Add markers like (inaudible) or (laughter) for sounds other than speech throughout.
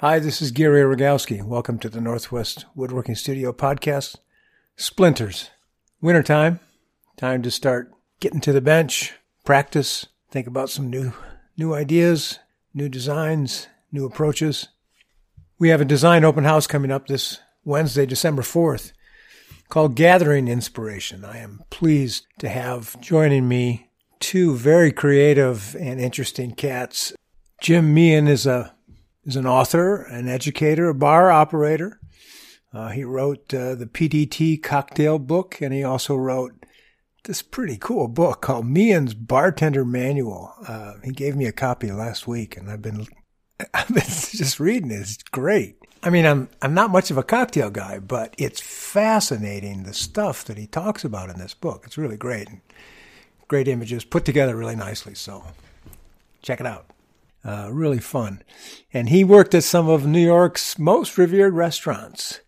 Hi, this is Gary Rogowski. Welcome to the Northwest Woodworking Studio podcast. Splinters. Wintertime. Time to start getting to the bench, practice, think about some new new ideas, new designs, new approaches. We have a design open house coming up this Wednesday, December 4th, called Gathering Inspiration. I am pleased to have joining me two very creative and interesting cats. Jim Meehan is a is an author, an educator, a bar operator. Uh, he wrote uh, the PDT cocktail book, and he also wrote this pretty cool book called Meehan's Bartender Manual. Uh, he gave me a copy last week, and I've been (laughs) I've been just reading it. It's great. I mean, I'm I'm not much of a cocktail guy, but it's fascinating the stuff that he talks about in this book. It's really great. Great images put together really nicely. So check it out. Uh, really fun. And he worked at some of New York's most revered restaurants,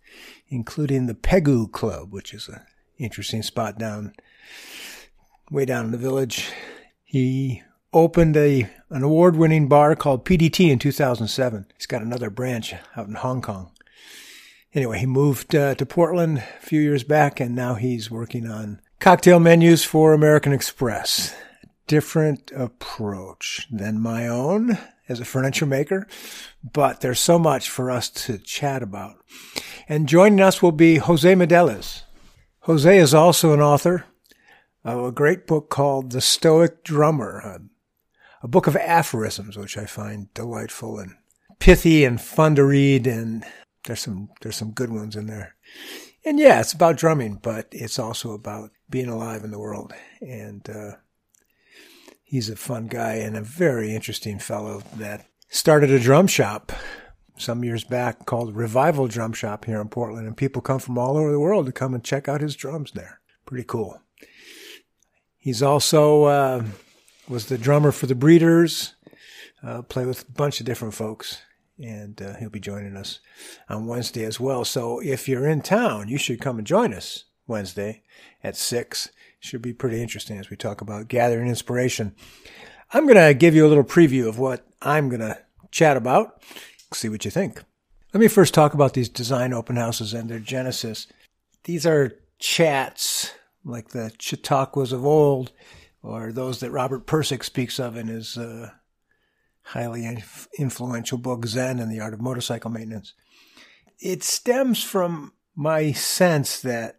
including the Pegu Club, which is an interesting spot down, way down in the village. He opened a an award-winning bar called PDT in 2007. He's got another branch out in Hong Kong. Anyway, he moved uh, to Portland a few years back, and now he's working on cocktail menus for American Express different approach than my own as a furniture maker, but there's so much for us to chat about. And joining us will be Jose Medeles. Jose is also an author of a great book called The Stoic Drummer, a, book of aphorisms, which I find delightful and pithy and fun to read. And there's some, there's some good ones in there. And yeah, it's about drumming, but it's also about being alive in the world. And, uh, he's a fun guy and a very interesting fellow that started a drum shop some years back called Revival Drum Shop here in Portland, and people come from all over the world to come and check out his drums there. Pretty cool. He's also uh, was the drummer for the Breeders. Uh, play with a bunch of different folks, and uh, he'll be joining us on Wednesday as well. So if you're in town, you should come and join us Wednesday at six should be pretty interesting as we talk about gathering inspiration. I'm going to give you a little preview of what I'm going to chat about. See what you think. Let me first talk about these design open houses and their genesis. These are chats like the Chautauquas of old, or those that Robert Pirsig speaks of in his uh, highly influential book Zen and the Art of Motorcycle Maintenance. It stems from my sense that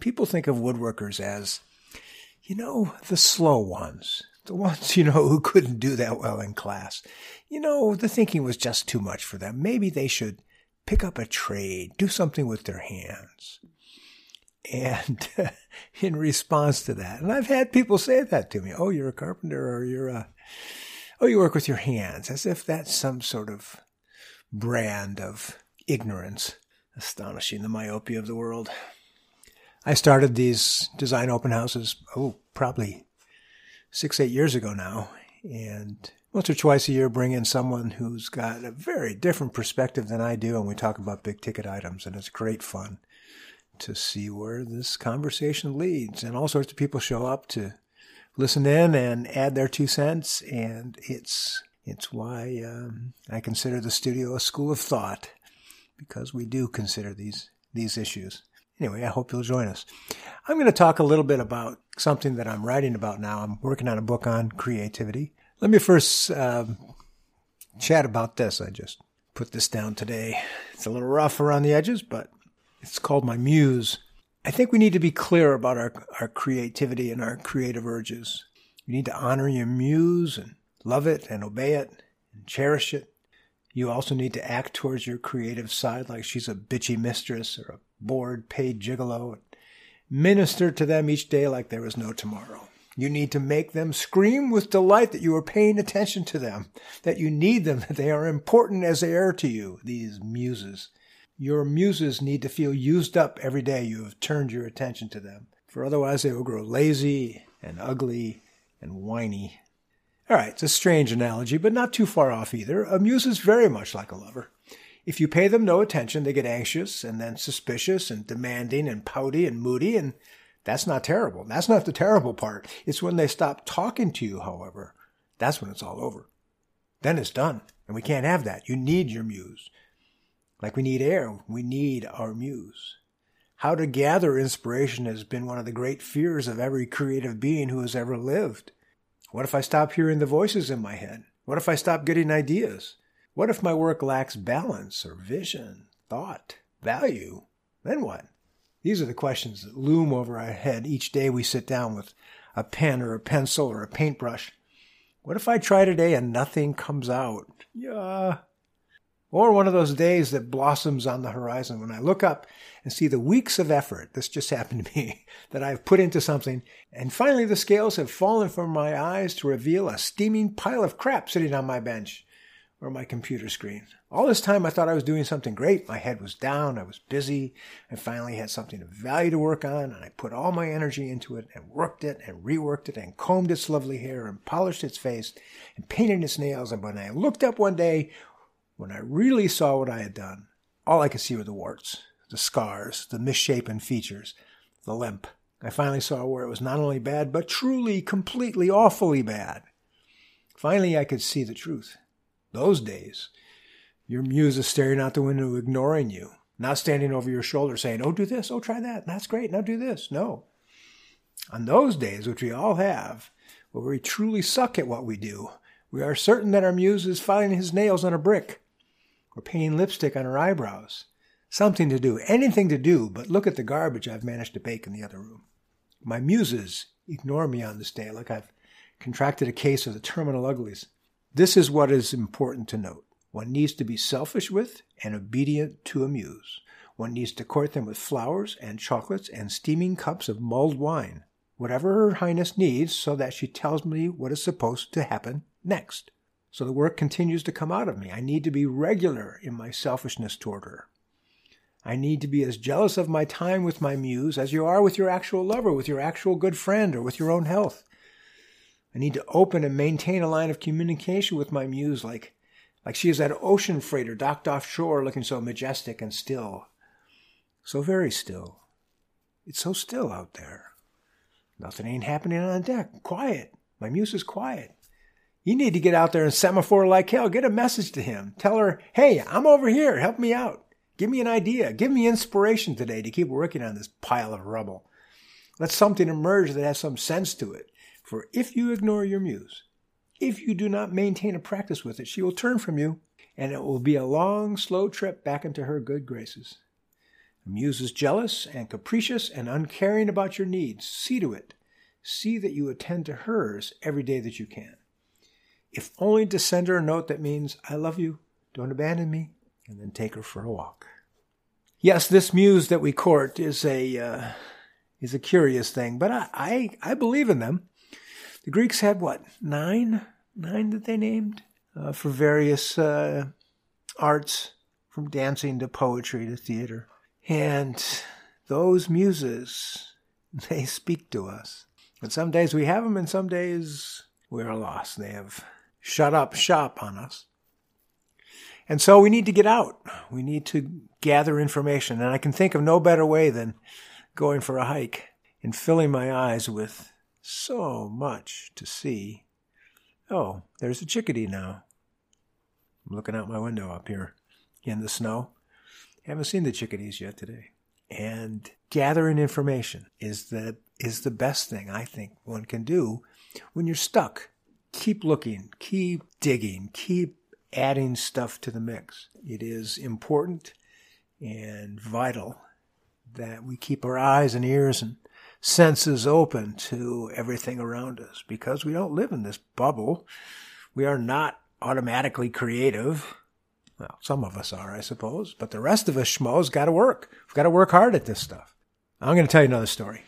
people think of woodworkers as you know, the slow ones, the ones, (laughs) you know, who couldn't do that well in class. You know, the thinking was just too much for them. Maybe they should pick up a trade, do something with their hands. And (laughs) in response to that, and I've had people say that to me, oh, you're a carpenter or you're a, oh, you work with your hands, as if that's some sort of brand of ignorance. Astonishing the myopia of the world. I started these design open houses, oh, probably six, eight years ago now. And once or twice a year, bring in someone who's got a very different perspective than I do. And we talk about big ticket items. And it's great fun to see where this conversation leads. And all sorts of people show up to listen in and add their two cents. And it's, it's why um, I consider the studio a school of thought because we do consider these, these issues. Anyway, I hope you'll join us. I'm going to talk a little bit about something that I'm writing about now. I'm working on a book on creativity. Let me first um, chat about this. I just put this down today. It's a little rough around the edges, but it's called My Muse. I think we need to be clear about our, our creativity and our creative urges. You need to honor your muse and love it and obey it and cherish it. You also need to act towards your creative side like she's a bitchy mistress or a bored paid gigolo. Minister to them each day like there is no tomorrow. You need to make them scream with delight that you are paying attention to them, that you need them, (laughs) that they are important as they are to you, these muses. Your muses need to feel used up every day you have turned your attention to them, for otherwise they will grow lazy and ugly and whiny. All right, it's a strange analogy, but not too far off either. A muse is very much like a lover. If you pay them no attention, they get anxious and then suspicious and demanding and pouty and moody. And that's not terrible. That's not the terrible part. It's when they stop talking to you, however. That's when it's all over. Then it's done. And we can't have that. You need your muse. Like we need air, we need our muse. How to gather inspiration has been one of the great fears of every creative being who has ever lived. What if I stop hearing the voices in my head? What if I stop getting ideas? What if my work lacks balance or vision, thought, value? Then what? These are the questions that loom over our head each day we sit down with a pen or a pencil or a paintbrush. What if I try today and nothing comes out? Yeah. Or one of those days that blossoms on the horizon when I look up and see the weeks of effort, this just happened to me, (laughs) that I've put into something, and finally the scales have fallen from my eyes to reveal a steaming pile of crap sitting on my bench or my computer screen. All this time I thought I was doing something great. My head was down. I was busy. I finally had something of value to work on and I put all my energy into it and worked it and reworked it and combed its lovely hair and polished its face and painted its nails. And when I looked up one day, when I really saw what I had done, all I could see were the warts, the scars, the misshapen features, the limp. I finally saw where it was not only bad, but truly, completely, awfully bad. Finally, I could see the truth. Those days, your muse is staring out the window, ignoring you, not standing over your shoulder saying, Oh, do this. Oh, try that. That's great. Now do this. No. On those days, which we all have, where we truly suck at what we do, we are certain that our muse is filing his nails on a brick or painting lipstick on her eyebrows. Something to do, anything to do, but look at the garbage I've managed to bake in the other room. My muses ignore me on this day like I've contracted a case of the terminal uglies. This is what is important to note. One needs to be selfish with and obedient to a muse. One needs to court them with flowers and chocolates and steaming cups of mulled wine, whatever Her Highness needs, so that she tells me what is supposed to happen next. So the work continues to come out of me. I need to be regular in my selfishness toward her. I need to be as jealous of my time with my muse as you are with your actual lover, with your actual good friend, or with your own health. I need to open and maintain a line of communication with my muse like like she is that ocean freighter docked offshore looking so majestic and still. So very still. It's so still out there. Nothing ain't happening on deck. Quiet. My muse is quiet. You need to get out there and semaphore like hell. Get a message to him. Tell her, hey, I'm over here. Help me out. Give me an idea. Give me inspiration today to keep working on this pile of rubble. Let something emerge that has some sense to it. For if you ignore your muse, if you do not maintain a practice with it, she will turn from you, and it will be a long, slow trip back into her good graces. The muse is jealous and capricious and uncaring about your needs. See to it. See that you attend to hers every day that you can. If only to send her a note that means, I love you, don't abandon me, and then take her for a walk. Yes, this muse that we court is a, uh, is a curious thing, but I, I, I believe in them. The Greeks had what, nine? Nine that they named uh, for various uh, arts, from dancing to poetry to theater. And those muses, (laughs) they speak to us. And some days we have them, and some days we're lost. They have shut up shop on us. And so we need to get out. We need to gather information. And I can think of no better way than going for a hike and filling my eyes with so much to see. Oh, there's a chickadee now. I'm looking out my window up here in the snow. Haven't seen the chickadees yet today. And gathering information is the is the best thing I think one can do when you're stuck. Keep looking, keep digging, keep adding stuff to the mix. It is important and vital that we keep our eyes and ears and senses open to everything around us because we don't live in this bubble. We are not automatically creative. Well, some of us are, I suppose, but the rest of us schmoes got to work. We've got to work hard at this stuff. I'm going to tell you another story.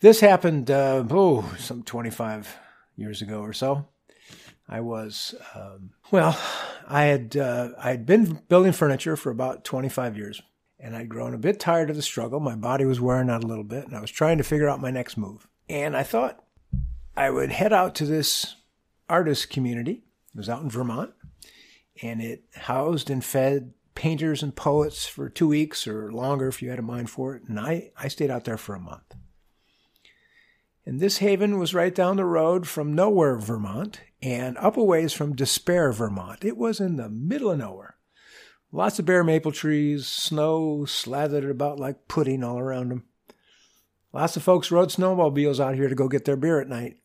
This happened, uh, oh, some 25 years ago or so. I was, um, well, I had, uh, I had been building furniture for about 25 years and I'd grown a bit tired of the struggle. My body was wearing out a little bit, and I was trying to figure out my next move. And I thought I would head out to this artist community. It was out in Vermont, and it housed and fed painters and poets for two weeks or longer if you had a mind for it. And I, I stayed out there for a month. And this haven was right down the road from nowhere, Vermont, and up a ways from Despair, Vermont. It was in the middle of nowhere Lots of bare maple trees, snow slathered about like pudding all around them. Lots of folks rode snowmobiles out here to go get their beer at night.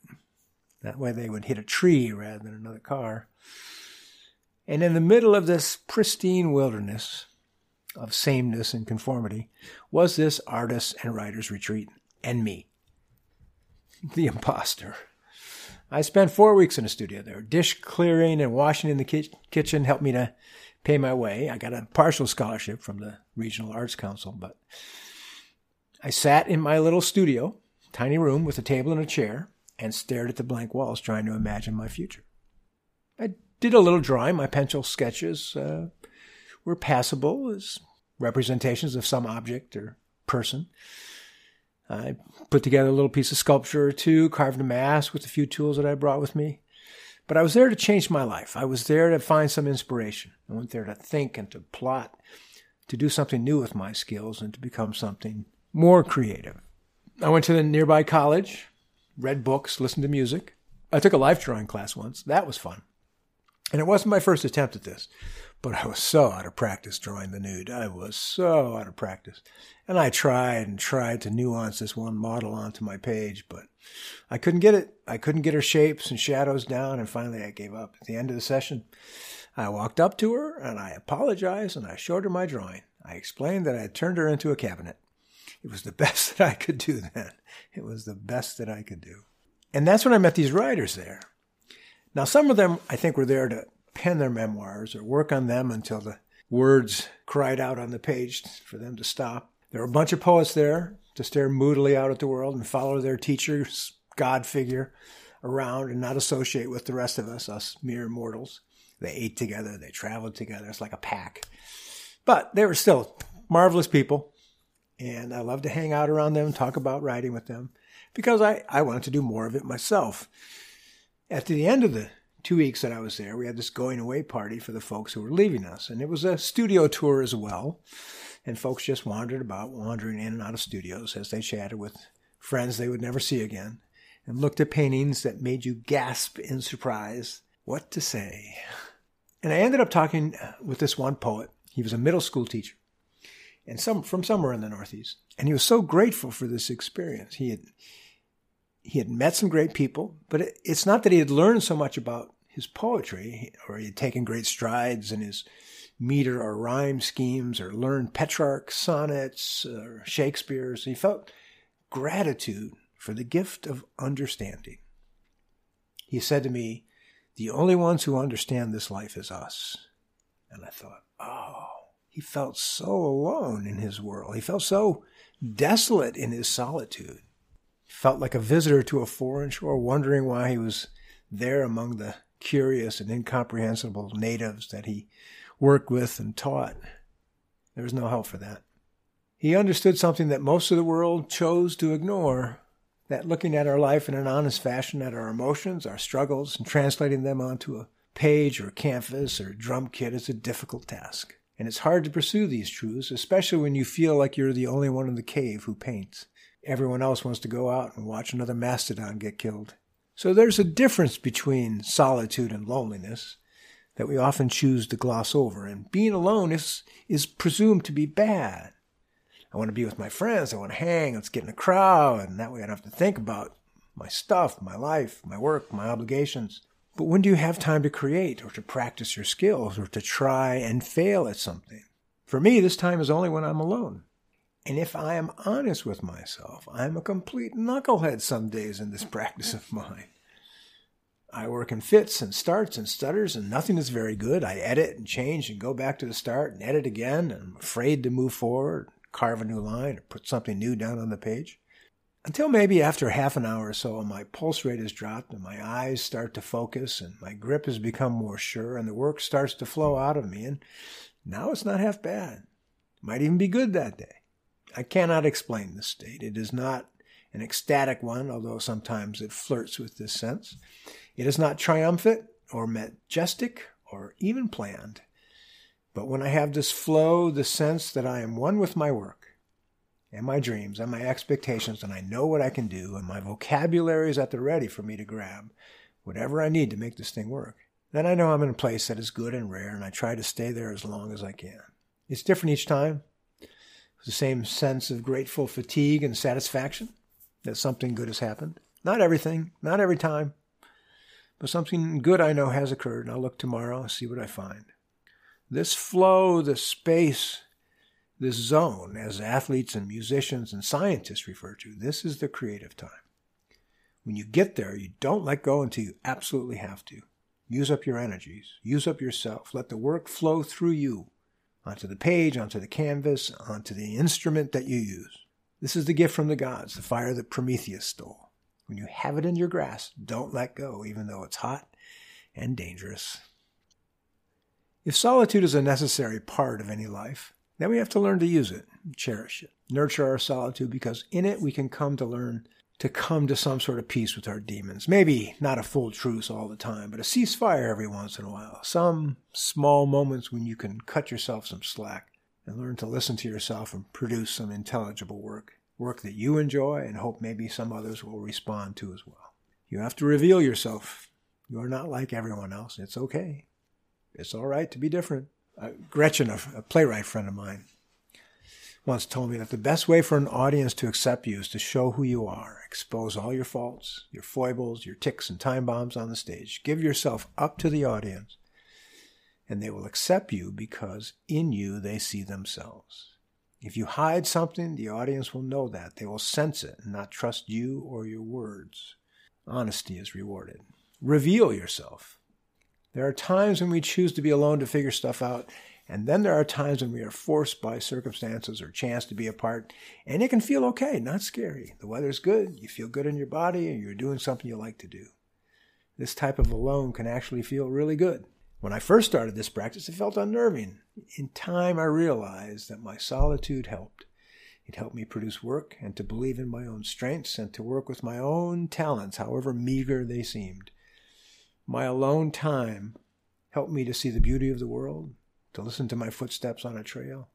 That way they would hit a tree rather than another car. And in the middle of this pristine wilderness of sameness and conformity was this artist and writer's retreat and me, (laughs) the impostor. I spent four weeks in a studio there. Dish clearing and washing in the ki- kitchen helped me to pay my way. I got a partial scholarship from the Regional Arts Council, but I sat in my little studio, tiny room with a table and a chair, and stared at the blank walls trying to imagine my future. I did a little drawing. My pencil sketches uh, were passable as representations of some object or person. I put together a little piece of sculpture or two, carved a mask with a few tools that I brought with me. But I was there to change my life. I was there to find some inspiration. I went there to think and to plot, to do something new with my skills and to become something more creative. I went to the nearby college, read books, listened to music. I took a life drawing class once. That was fun. And it wasn't my first attempt at this, but I was so out of practice drawing the nude. I was so out of practice. And I tried and tried to nuance this one model onto my page, but I couldn't get it. I couldn't get her shapes and shadows down, and finally I gave up. At the end of the session, I walked up to her and I apologized and I showed her my drawing. I explained that I had turned her into a cabinet. It was the (laughs) best that I could do then. It was the best that I could do. And that's when I met these writers there. Now, some of them, I think, were there to pen their memoirs or work on them until the words cried out on the page for them to stop. There were a bunch of poets there to stare moodily out at the world and follow their teacher's God figure around and not associate with the rest of us, us mere mortals. They ate together, they traveled together. It's like a pack. But they were still marvelous people. And I love to hang out around them, talk about writing with them, because I, I wanted to do more of it myself. At the end of the two weeks that I was there, we had this going away party for the folks who were leaving us. And it was a studio tour as well. And folks just wandered about, wandering in and out of studios as they chatted with friends they would never see again and looked at paintings that made you gasp in surprise. What to say? And I ended up talking with this one poet. He was a middle school teacher and some from somewhere in the Northeast. And he was so grateful for this experience. He had he had met some great people, but it, it's not that he had learned so much about his poetry or he had taken great strides in his meter or rhyme schemes or learned Petrarch sonnets or Shakespeare's. He felt gratitude for the gift of understanding. He said to me, The only ones who understand this life is us. And I thought, oh, he felt so alone in his world. He felt so desolate in his solitude felt like a visitor to a foreign shore, wondering why he was there among the curious and incomprehensible natives that he worked with and taught. There was no help for that. He understood something that most of the world chose to ignore that looking at our life in an honest fashion, at our emotions, our struggles, and translating them onto a page or canvas or drum kit is a difficult task. And it's hard to pursue these truths, especially when you feel like you're the only one in the cave who paints. Everyone else wants to go out and watch another mastodon get killed. So there's a difference between solitude and loneliness that we often choose to gloss over. And being alone is, is presumed to be bad. I want to be with my friends. I want to hang. Let's get in a crowd. And that way I don't have to think about my stuff, my life, my work, my obligations. But when do you have time to create or to practice your skills or to try and fail at something? For me, this time is only when I'm alone. And if I am honest with myself, I am a complete knucklehead some days in this (laughs) practice of mine. I work in fits and starts and stutters, and nothing is very good. I edit and change and go back to the start and edit again, and I'm afraid to move forward, carve a new line, or put something new down on the page. Until maybe after half an hour or so, my pulse rate has dropped and my eyes start to focus and my grip has become more sure and the work starts to flow out of me. And now it's not half bad. Might even be good that day. I cannot explain this state. It is not an ecstatic one, although sometimes it flirts with this sense. It is not triumphant or majestic or even planned. But when I have this flow, the sense that I am one with my work and my dreams and my expectations, and I know what I can do, and my vocabulary is at the ready for me to grab whatever I need to make this thing work. then I know I'm in a place that is good and rare, and I try to stay there as long as I can. It's different each time. The same sense of grateful fatigue and satisfaction that something good has happened. Not everything, not every time, but something good I know has occurred, and I'll look tomorrow and see what I find. This flow, this space, this zone, as athletes and musicians and scientists refer to, this is the creative time. When you get there, you don't let go until you absolutely have to. Use up your energies. Use up yourself. Let the work flow through you onto the page, onto the canvas, onto the instrument that you use. This is the gift from the gods, the fire that Prometheus stole. When you have it in your grasp, don't let go, even though it's hot and dangerous. If solitude is a necessary part of any life, then we have to learn to use it, cherish it, nurture our solitude, because in it we can come to learn to come to some sort of peace with our demons. Maybe not a full truce all the time, but a ceasefire every once in a while. Some small moments when you can cut yourself some slack and learn to listen to yourself and produce some intelligible work. Work that you enjoy and hope maybe some others will respond to as well. You have to reveal yourself. You are not like everyone else. It's okay. It's all right to be different. Uh, Gretchen, a, a playwright friend of mine, once told me that the best way for an audience to accept you is to show who you are, expose all your faults, your foibles, your ticks and time bombs on the stage. Give yourself up to the audience, and they will accept you because in you they see themselves. If you hide something, the audience will know that. They will sense it and not trust you or your words. Honesty is rewarded. Reveal yourself. There are times when we choose to be alone to figure stuff out, and then there are times when we are forced by circumstances or chance to be apart, and it can feel okay, not scary. The weather's good, you feel good in your body, and you're doing something you like to do. This type of alone can actually feel really good. When I first started this practice, it felt unnerving. In time, I realized that my solitude helped. It helped me produce work and to believe in my own strengths and to work with my own talents, however meager they seemed. My alone time helped me to see the beauty of the world, to listen to my footsteps on a trail,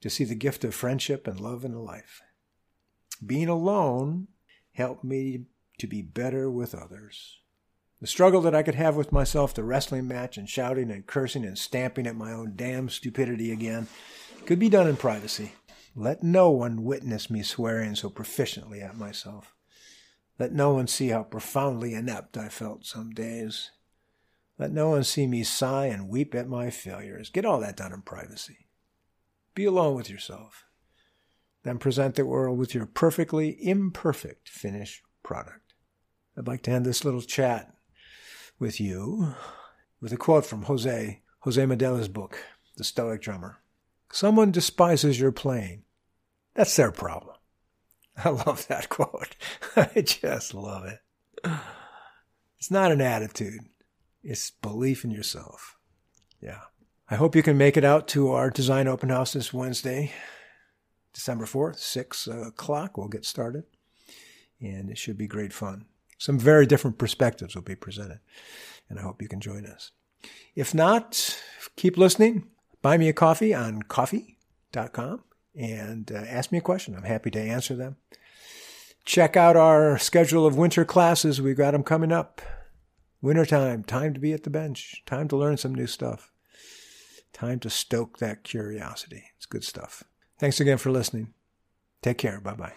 to see the gift of friendship and love in a life. Being alone helped me to be better with others. The struggle that I could have with myself, the wrestling match, and shouting and cursing and stamping at my own damn stupidity again, could be done in privacy. Let no one witness me swearing so proficiently at myself. Let no one see how profoundly inept I felt some days. Let no one see me sigh and weep at my failures. Get all that done in privacy. Be alone with yourself. Then present the world with your perfectly imperfect finished product. I'd like to end this little chat with you with a quote from Jose, Jose Medeles' book, The Stoic Drummer. Someone despises your playing. That's their problem. I love that (laughs) quote. I just love it. It's not an attitude. It's belief in yourself. Yeah. I hope you can make it out to our design open house this Wednesday, December 4th, 6 o'clock. We'll get started. And it should be great fun. Some very different perspectives will be presented. And I hope you can join us. If not, keep listening. Buy me a coffee on ko-fi.com and uh, ask me a question. I'm happy to answer them. Check out our schedule of winter classes. We've got them coming up. Wintertime, time to be at the bench, time to learn some new stuff, time to stoke that curiosity. It's good stuff. Thanks again for listening. Take care. Bye bye.